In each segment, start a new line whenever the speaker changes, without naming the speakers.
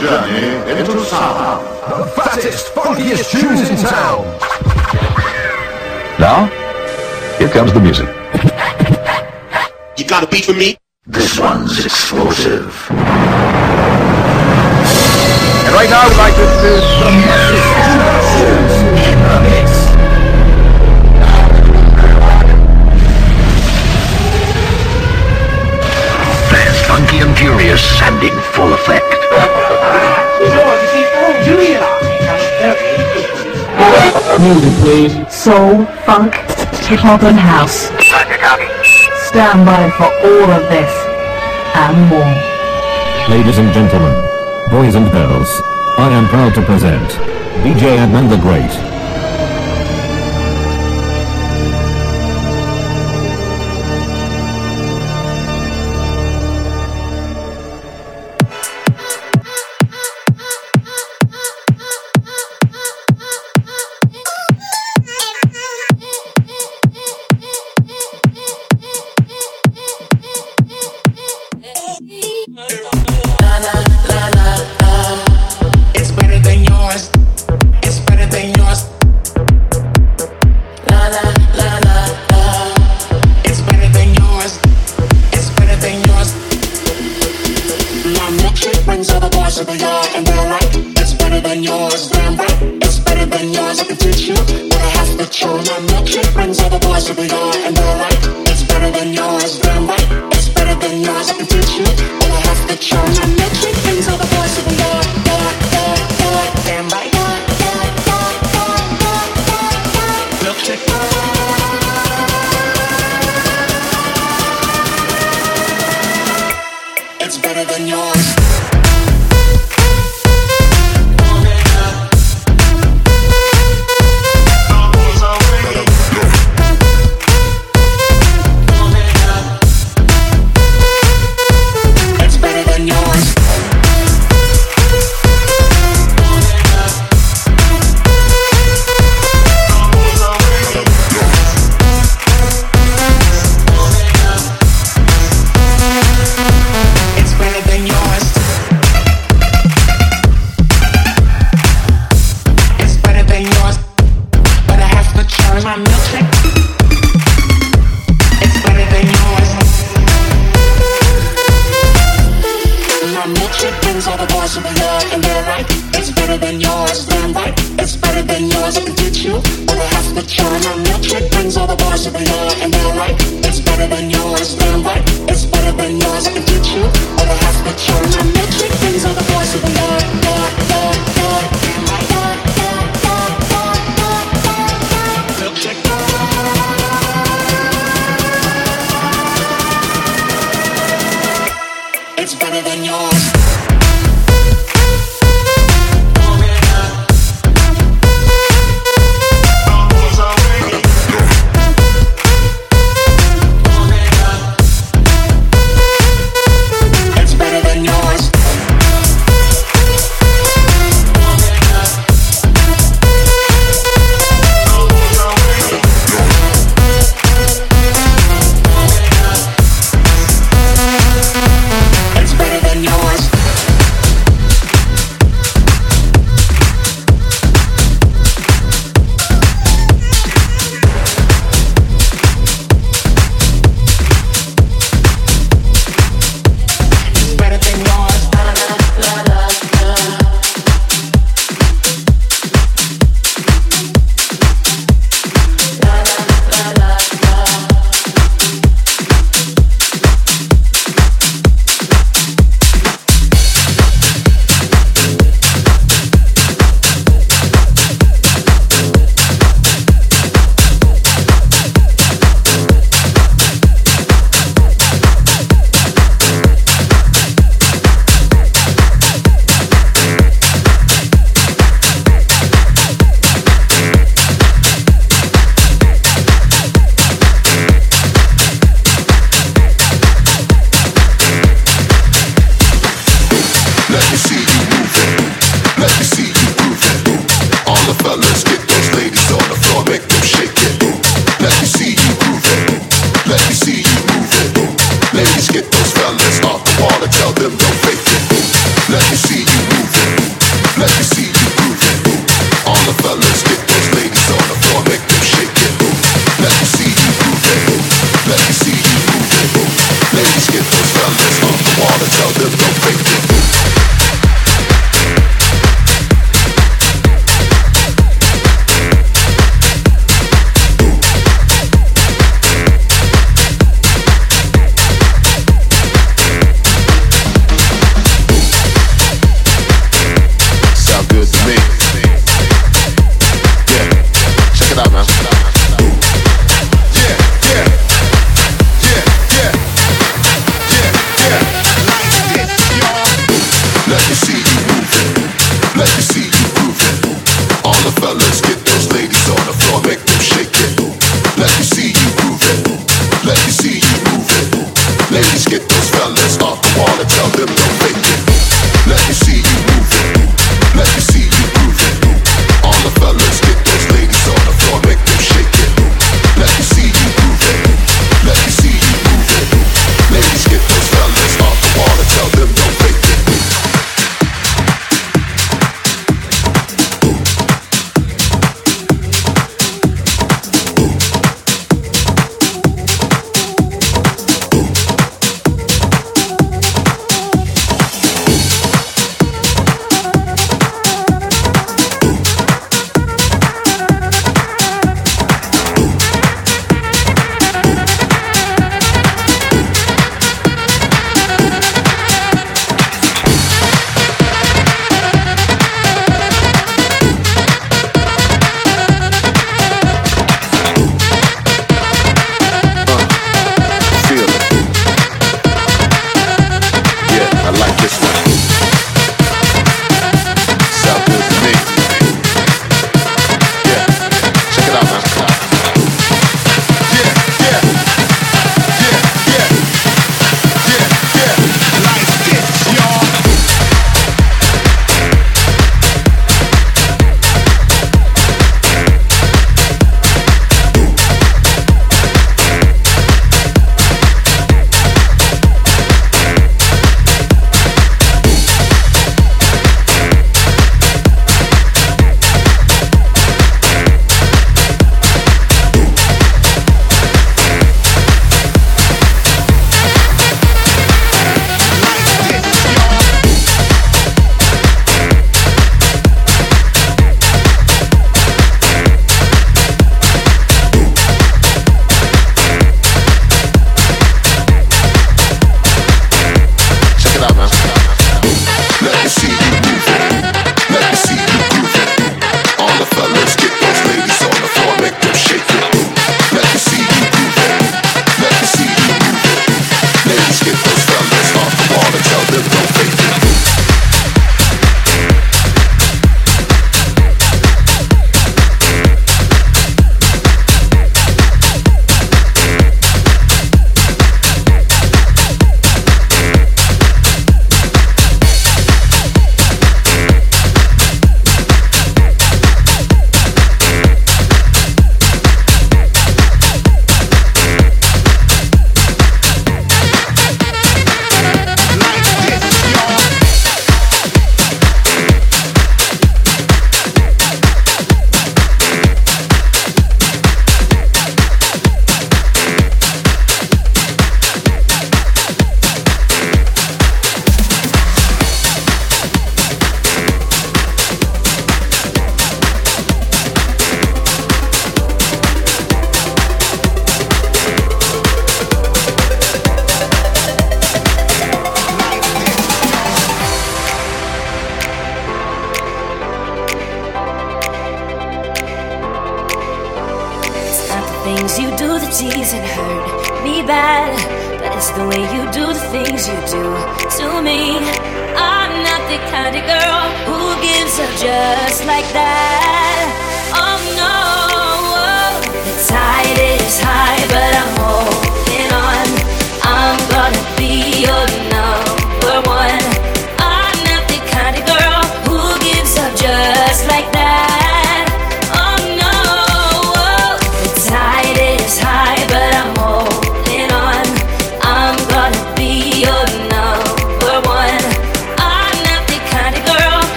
journey into sound.
The fattest, funkiest shoes in town.
Now, here comes the music.
You got a beat for me?
This one's explosive.
And right now, we'd like to introduce...
and in full effect.
Music, please.
Soul, funk, hip-hop and house. Stand by for all of this and more.
Ladies and gentlemen, boys and girls, I am proud to present DJ Adnan the Great.
yours.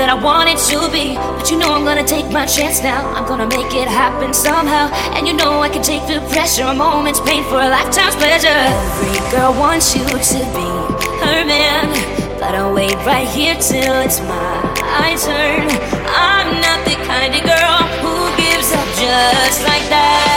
That I want it to be. But you know I'm gonna take my chance now. I'm gonna make it happen somehow. And you know I can take the pressure, a moment's pain for a lifetime's pleasure. Every girl wants you to be her man. But I'll wait right here till it's my turn. I'm not the kind of girl who gives up just like that.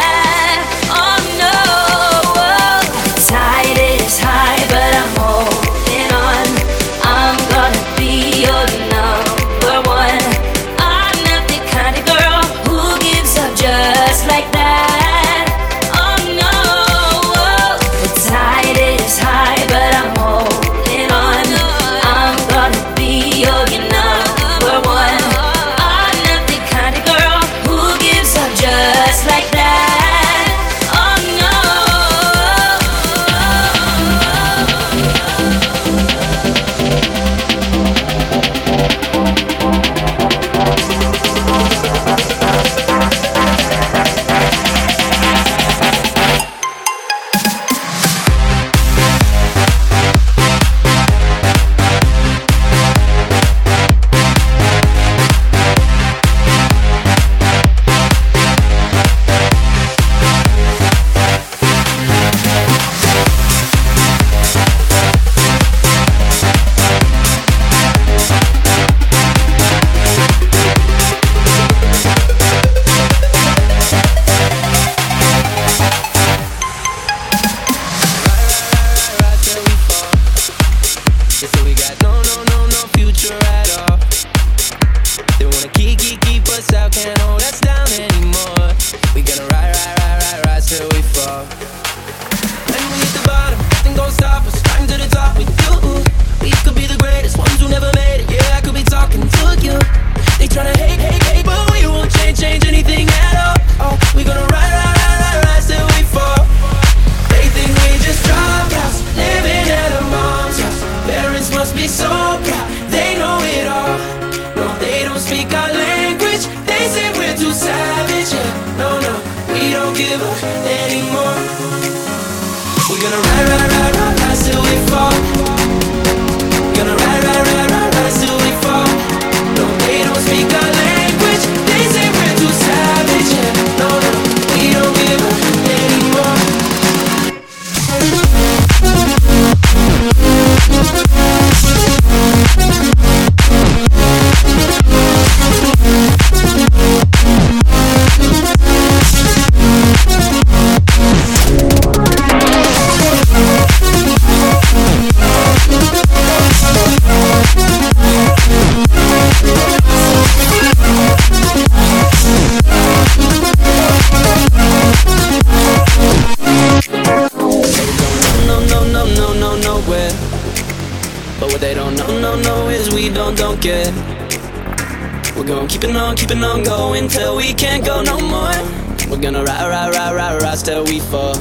Care. We're gonna keep it on, keep it on going till we can't go no more. We're gonna ride, ride, ride, ride, ride till we fall.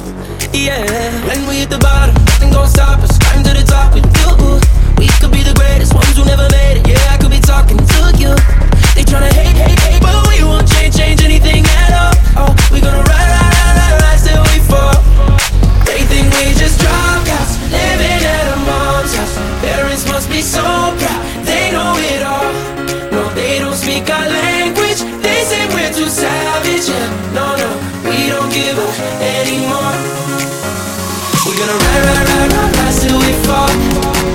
Yeah. When we hit the bottom, nothing gonna stop us. Climb to the top with you. We could be the greatest ones who never made it. Yeah, I could be talking to you. They tryna hate, hate, hate, but we won't change, change anything at all. Oh, we gonna ride, ride, ride, ride, ride till we fall. They think we just out, living at a mom's house. Parents must be so proud, savage. No, no, we don't give up anymore. We're gonna ride, ride, ride, ride, ride till we fall.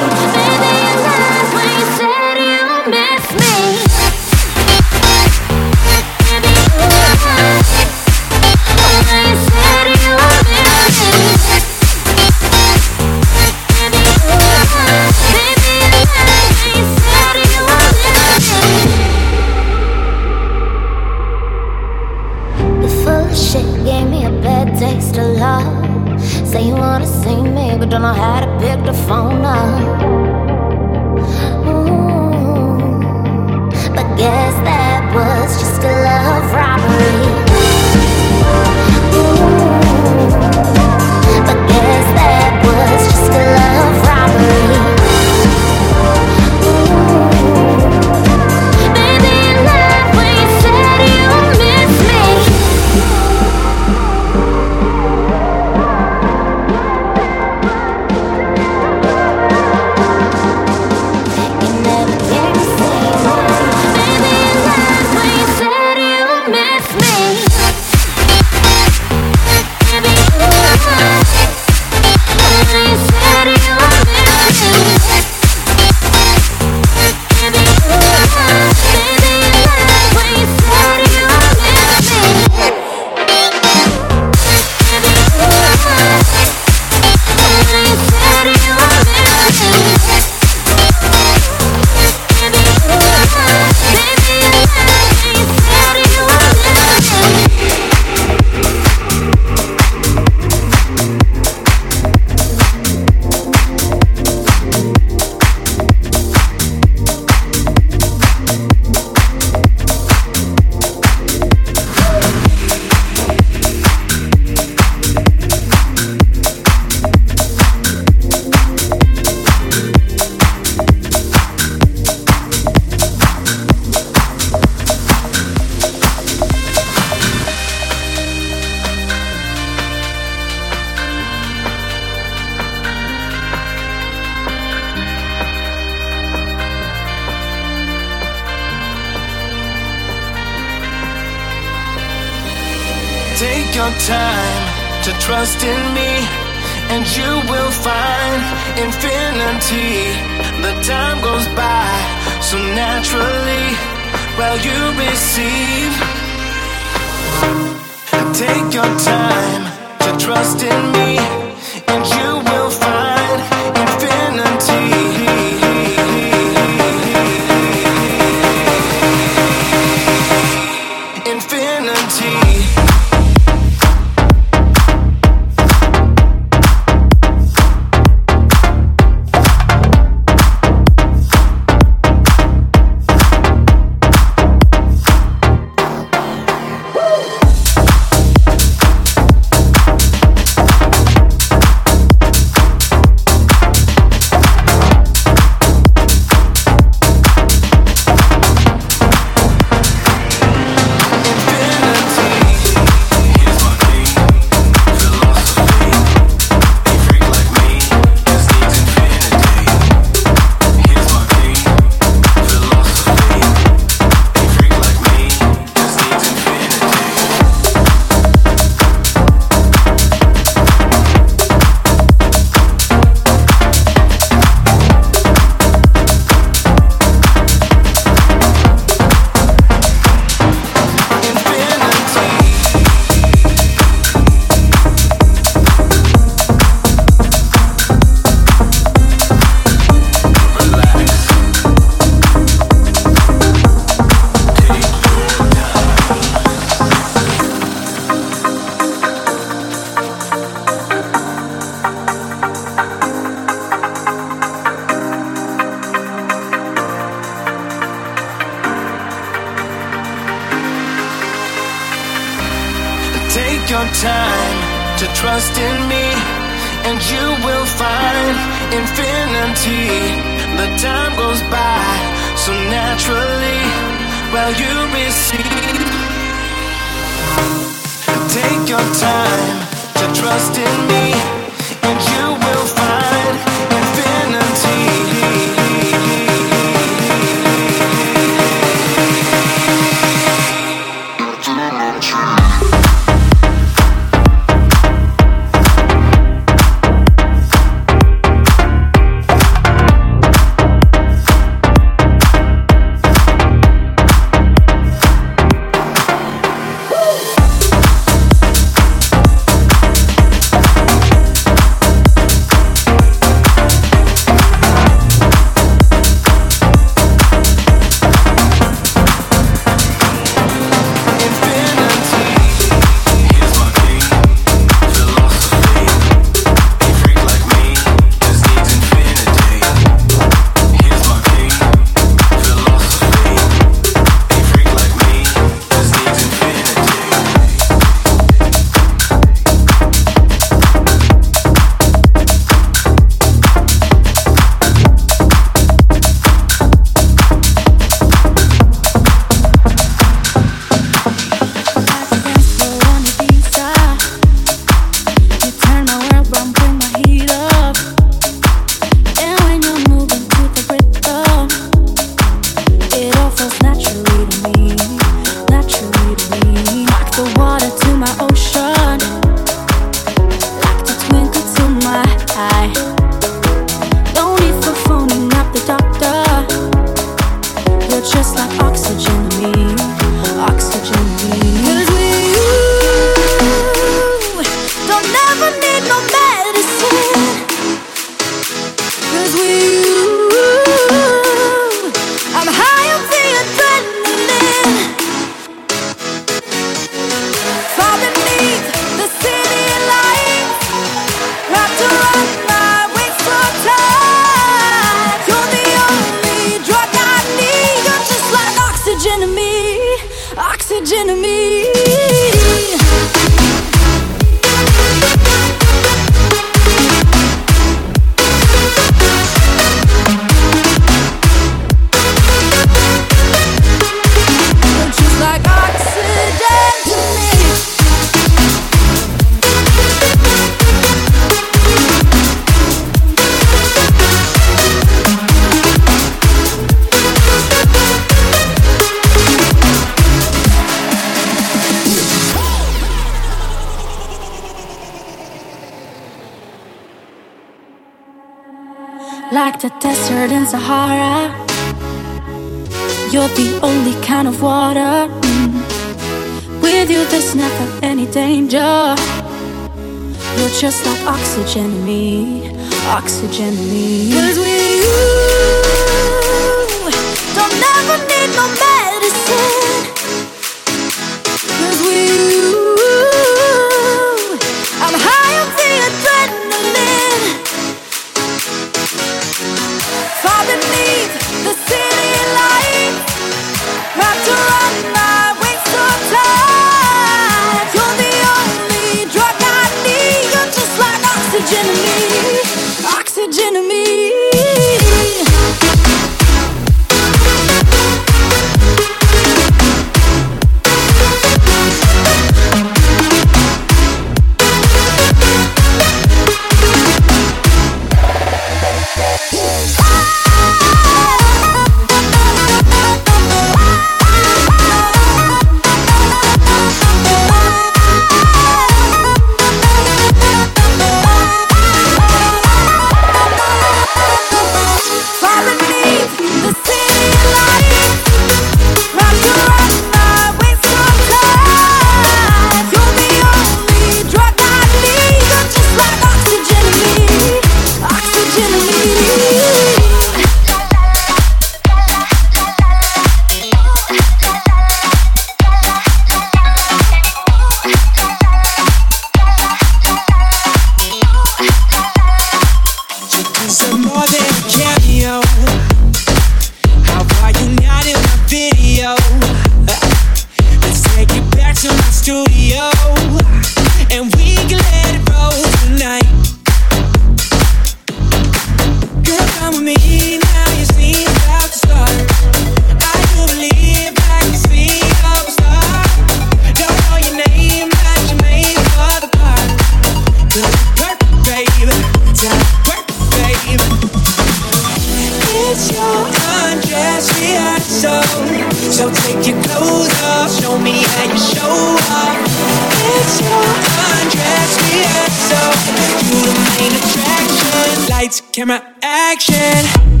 Camera, action.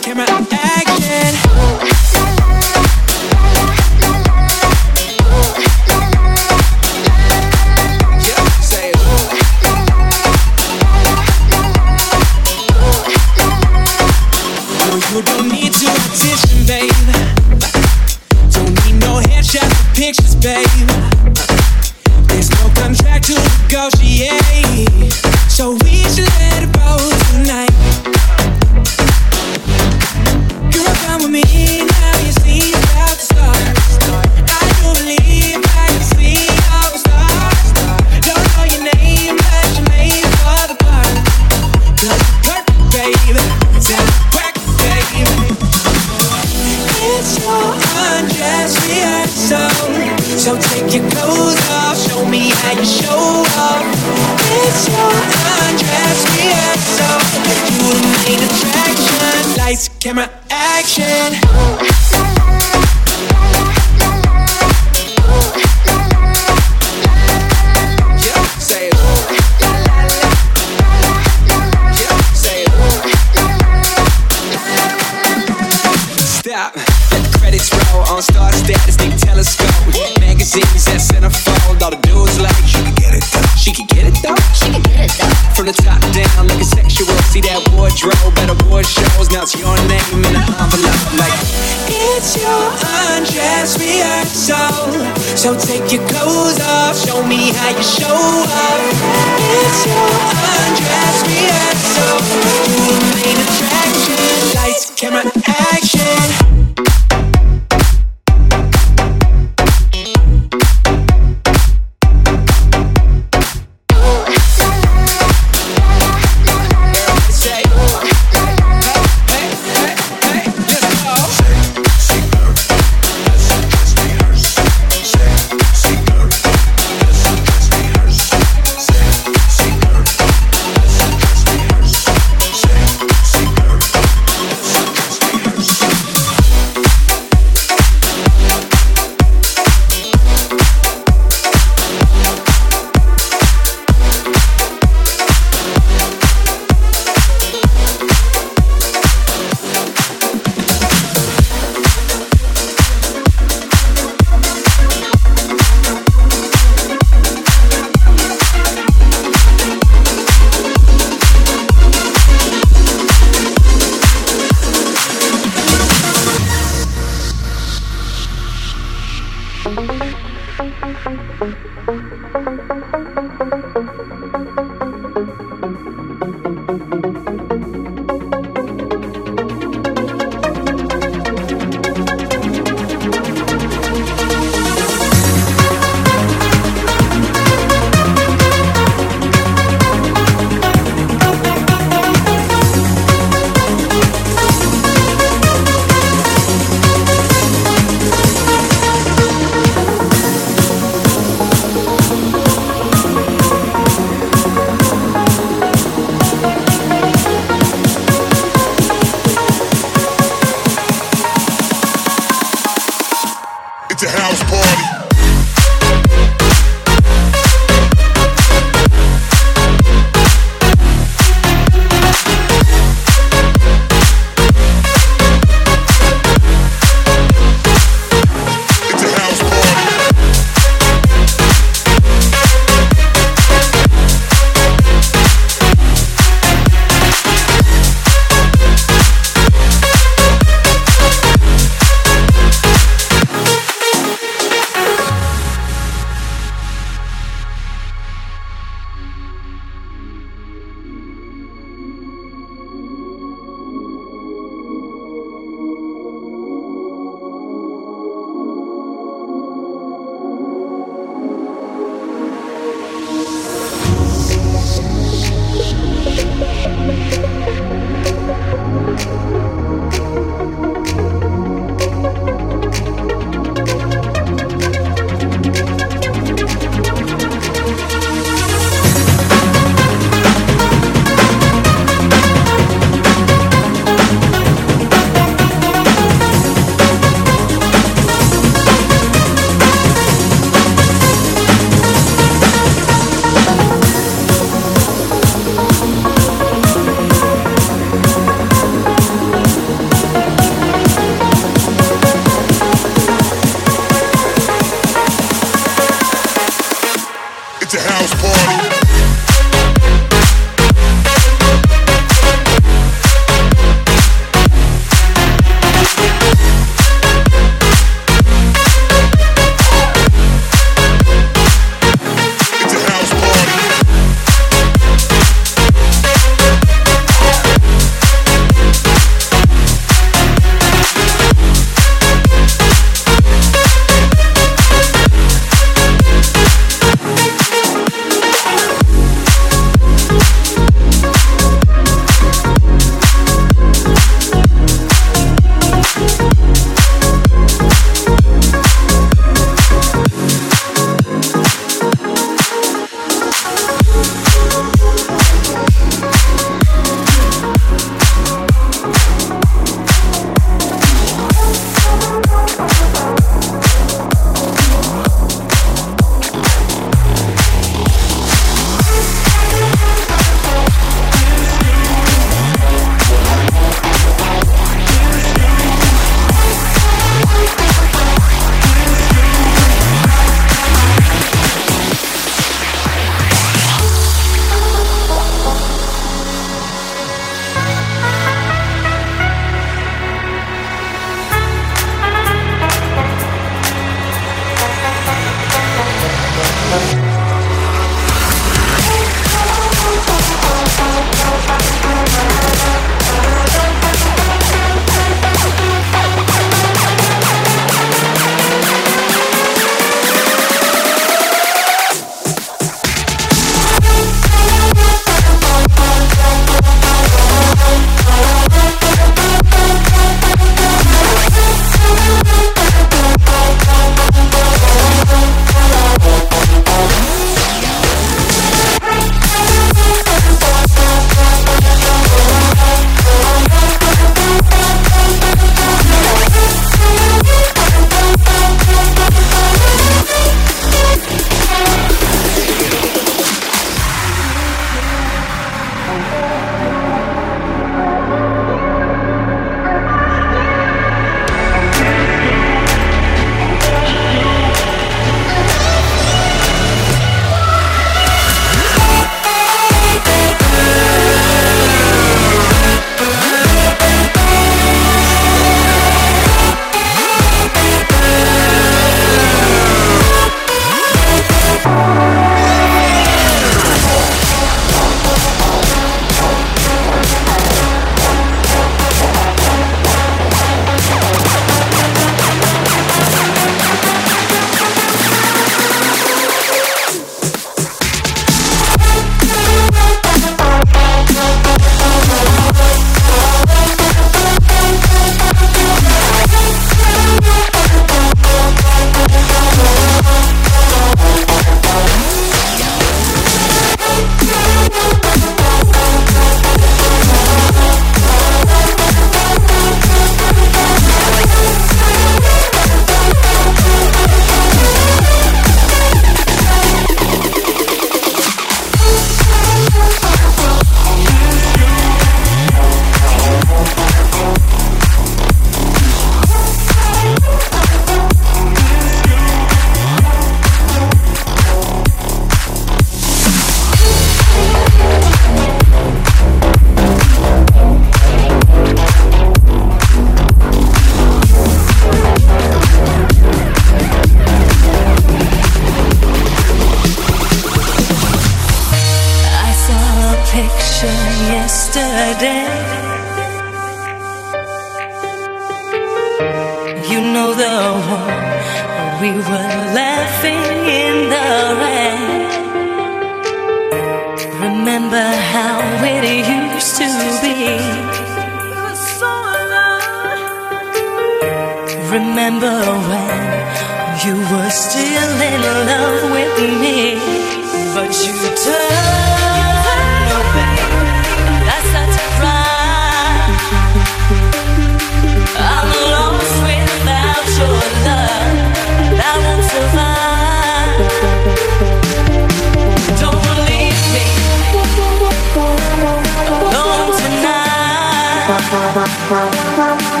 Bye.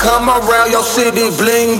come around your city, bling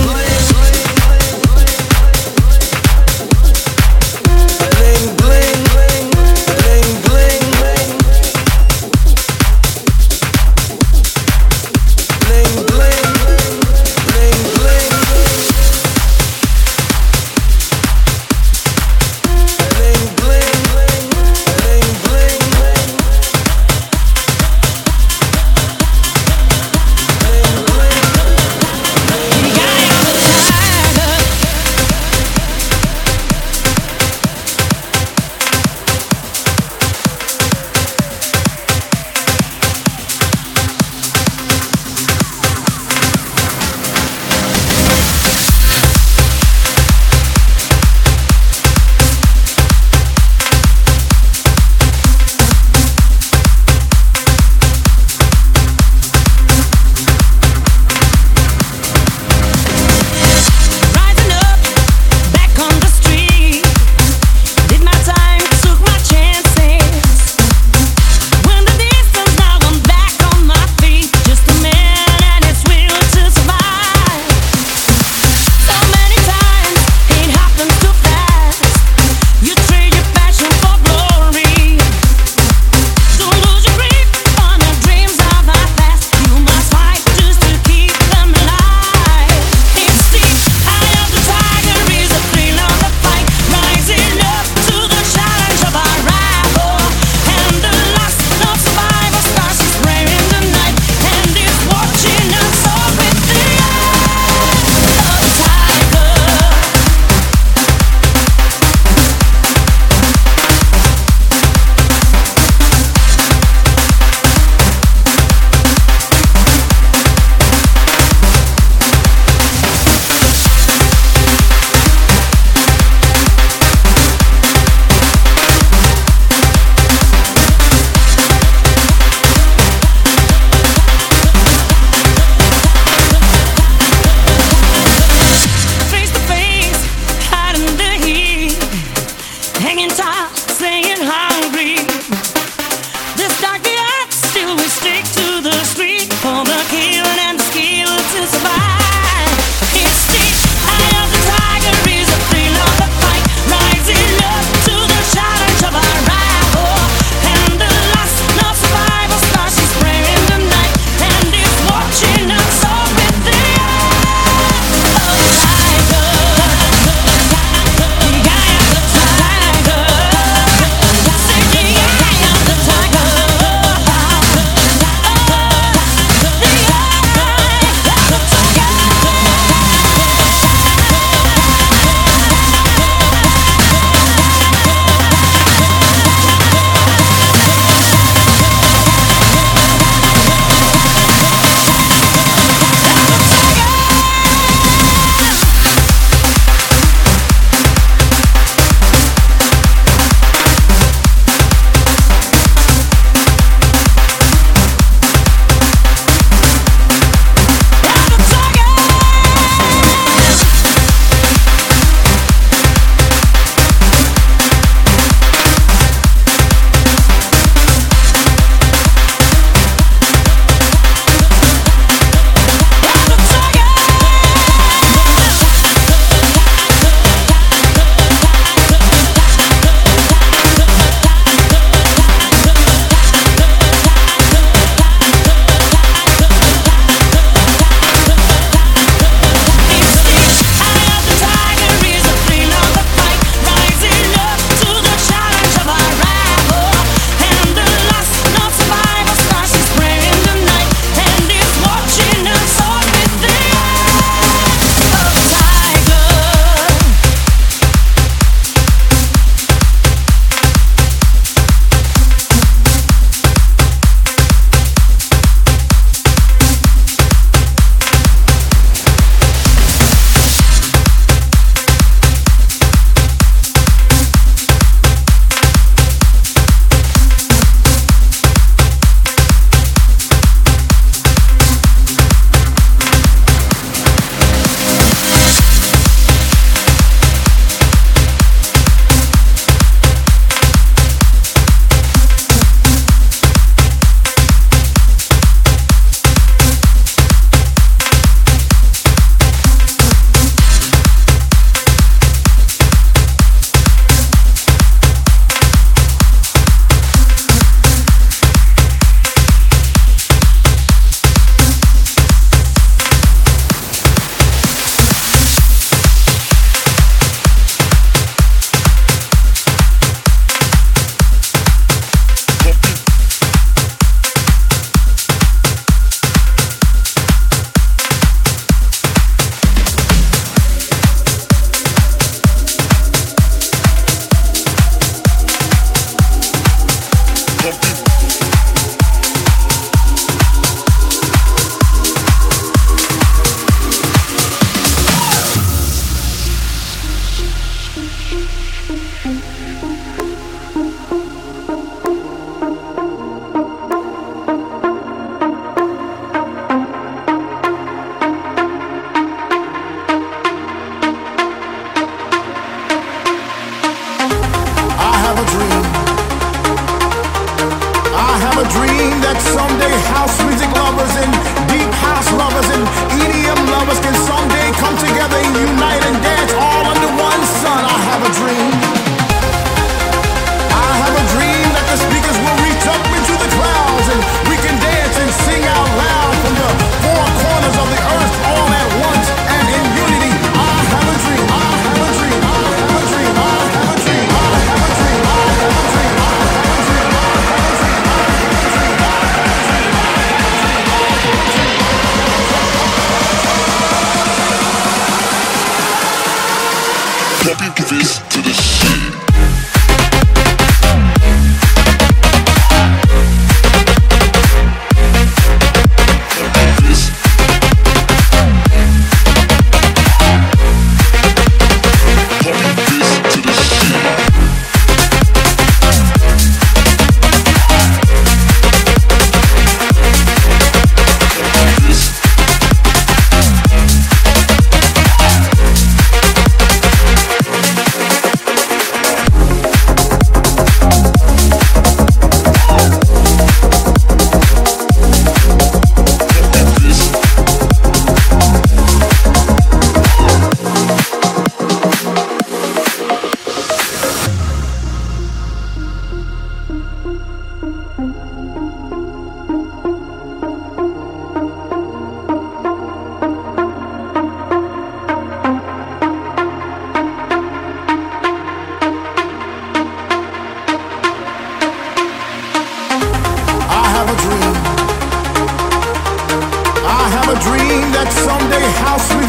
house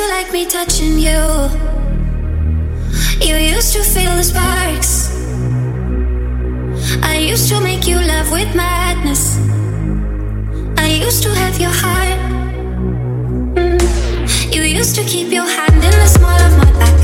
to
like me touching you. You used to feel the sparks. I used to make you love with madness. I used to have your heart. Mm. You used to keep your hand in the small of my back.